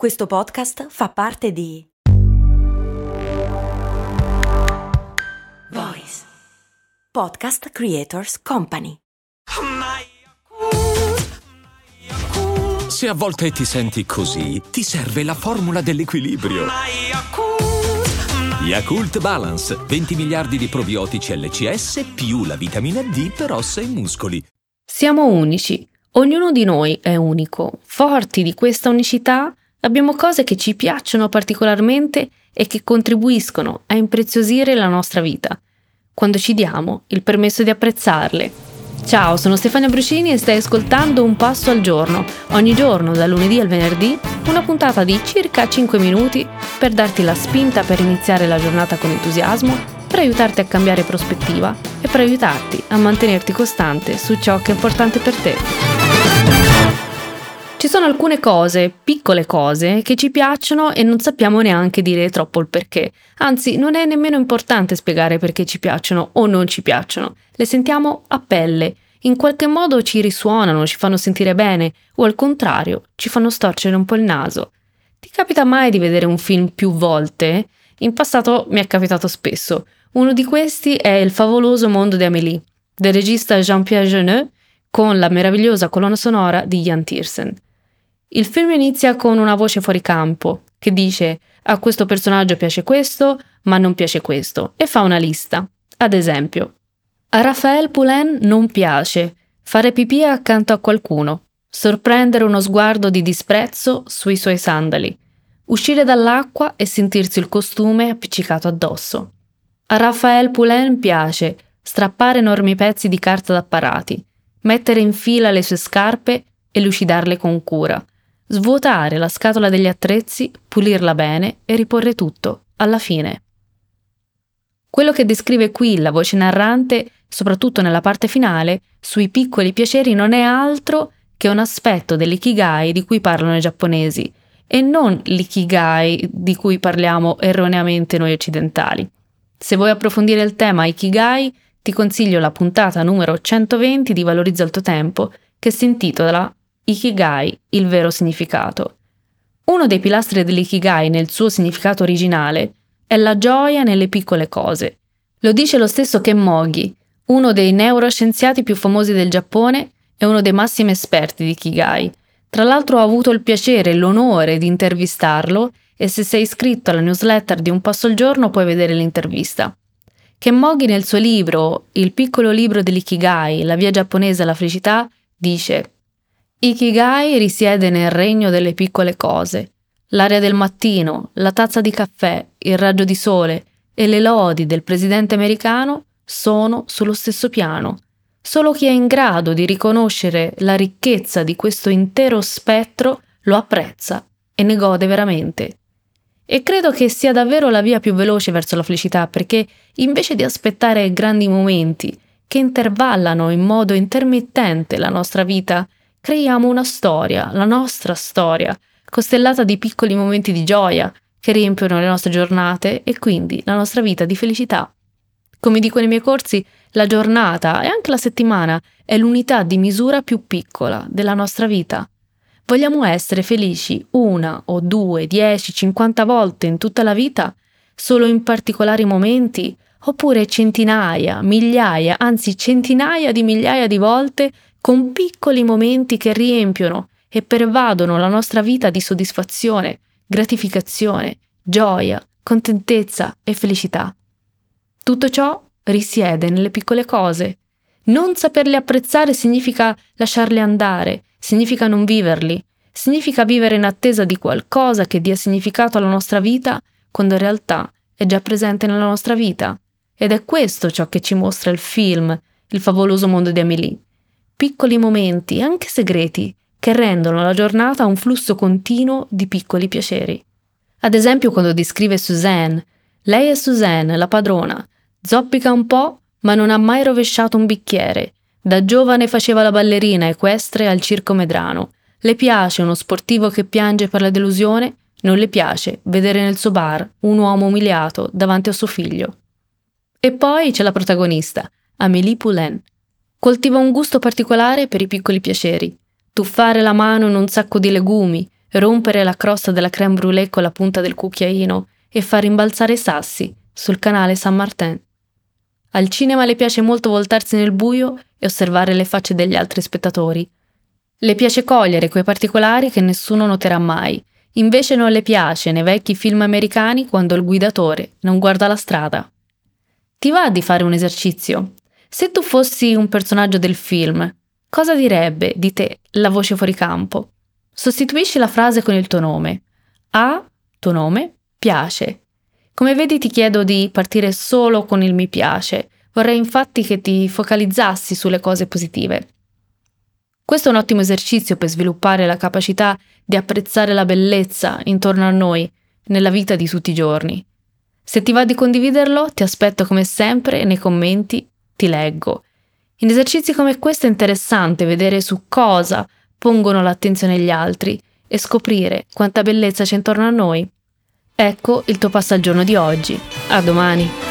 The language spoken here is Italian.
Questo podcast fa parte di Voice Podcast Creators Company. Se a volte ti senti così, ti serve la formula dell'equilibrio. Yakult Balance, 20 miliardi di probiotici LCS più la vitamina D per ossa e muscoli. Siamo unici, ognuno di noi è unico. Forti di questa unicità, Abbiamo cose che ci piacciono particolarmente e che contribuiscono a impreziosire la nostra vita, quando ci diamo il permesso di apprezzarle. Ciao, sono Stefania Brucini e stai ascoltando Un Passo al Giorno, ogni giorno dal lunedì al venerdì, una puntata di circa 5 minuti per darti la spinta per iniziare la giornata con entusiasmo, per aiutarti a cambiare prospettiva e per aiutarti a mantenerti costante su ciò che è importante per te. Ci sono alcune cose, piccole cose, che ci piacciono e non sappiamo neanche dire troppo il perché. Anzi, non è nemmeno importante spiegare perché ci piacciono o non ci piacciono. Le sentiamo a pelle. In qualche modo ci risuonano, ci fanno sentire bene, o al contrario, ci fanno storcere un po' il naso. Ti capita mai di vedere un film più volte? In passato mi è capitato spesso. Uno di questi è Il favoloso mondo di Amélie, del regista Jean-Pierre Jeunet, con la meravigliosa colonna sonora di Jan Tiersen. Il film inizia con una voce fuori campo che dice a questo personaggio piace questo, ma non piace questo, e fa una lista. Ad esempio, a Raphael Poulain non piace fare pipì accanto a qualcuno, sorprendere uno sguardo di disprezzo sui suoi sandali, uscire dall'acqua e sentirsi il costume appiccicato addosso. A Raphael Poulain piace strappare enormi pezzi di carta d'apparati, mettere in fila le sue scarpe e lucidarle con cura, svuotare la scatola degli attrezzi, pulirla bene e riporre tutto, alla fine. Quello che descrive qui la voce narrante, soprattutto nella parte finale, sui piccoli piaceri non è altro che un aspetto dell'ikigai di cui parlano i giapponesi, e non l'ikigai di cui parliamo erroneamente noi occidentali. Se vuoi approfondire il tema ikigai, ti consiglio la puntata numero 120 di Valorizza il tuo tempo, che si intitola Ikigai, il vero significato. Uno dei pilastri dell'Ikigai nel suo significato originale è la gioia nelle piccole cose. Lo dice lo stesso Ken Mogi, uno dei neuroscienziati più famosi del Giappone e uno dei massimi esperti di Ikigai. Tra l'altro ho avuto il piacere e l'onore di intervistarlo e se sei iscritto alla newsletter di Un Passo al Giorno puoi vedere l'intervista. Ken Mogi nel suo libro Il piccolo libro dell'Ikigai, la via giapponese alla felicità, dice Ikigai risiede nel regno delle piccole cose. L'aria del mattino, la tazza di caffè, il raggio di sole e le lodi del presidente americano sono sullo stesso piano. Solo chi è in grado di riconoscere la ricchezza di questo intero spettro lo apprezza e ne gode veramente. E credo che sia davvero la via più veloce verso la felicità perché invece di aspettare grandi momenti che intervallano in modo intermittente la nostra vita, creiamo una storia, la nostra storia, costellata di piccoli momenti di gioia che riempiono le nostre giornate e quindi la nostra vita di felicità. Come dico nei miei corsi, la giornata e anche la settimana è l'unità di misura più piccola della nostra vita. Vogliamo essere felici una o due, dieci, cinquanta volte in tutta la vita, solo in particolari momenti, oppure centinaia, migliaia, anzi centinaia di migliaia di volte con piccoli momenti che riempiono e pervadono la nostra vita di soddisfazione, gratificazione, gioia, contentezza e felicità. Tutto ciò risiede nelle piccole cose. Non saperle apprezzare significa lasciarle andare, significa non viverli, significa vivere in attesa di qualcosa che dia significato alla nostra vita quando in realtà è già presente nella nostra vita. Ed è questo ciò che ci mostra il film, il favoloso mondo di Amélie piccoli momenti, anche segreti, che rendono la giornata un flusso continuo di piccoli piaceri. Ad esempio quando descrive Suzanne, lei è Suzanne, la padrona, zoppica un po', ma non ha mai rovesciato un bicchiere. Da giovane faceva la ballerina equestre al circo Medrano. Le piace uno sportivo che piange per la delusione, non le piace vedere nel suo bar un uomo umiliato davanti a suo figlio. E poi c'è la protagonista, Amélie Poulain, Coltiva un gusto particolare per i piccoli piaceri. Tuffare la mano in un sacco di legumi, rompere la crosta della crème brûlée con la punta del cucchiaino e far rimbalzare i sassi sul canale San Martin. Al cinema le piace molto voltarsi nel buio e osservare le facce degli altri spettatori. Le piace cogliere quei particolari che nessuno noterà mai. Invece non le piace nei vecchi film americani quando il guidatore non guarda la strada. Ti va di fare un esercizio? Se tu fossi un personaggio del film, cosa direbbe di te la voce fuori campo? Sostituisci la frase con il tuo nome. A, tuo nome, piace. Come vedi ti chiedo di partire solo con il mi piace. Vorrei infatti che ti focalizzassi sulle cose positive. Questo è un ottimo esercizio per sviluppare la capacità di apprezzare la bellezza intorno a noi, nella vita di tutti i giorni. Se ti va di condividerlo, ti aspetto come sempre nei commenti, ti leggo. In esercizi come questo è interessante vedere su cosa pongono l'attenzione gli altri e scoprire quanta bellezza c'è intorno a noi. Ecco il tuo passaggio di oggi. A domani!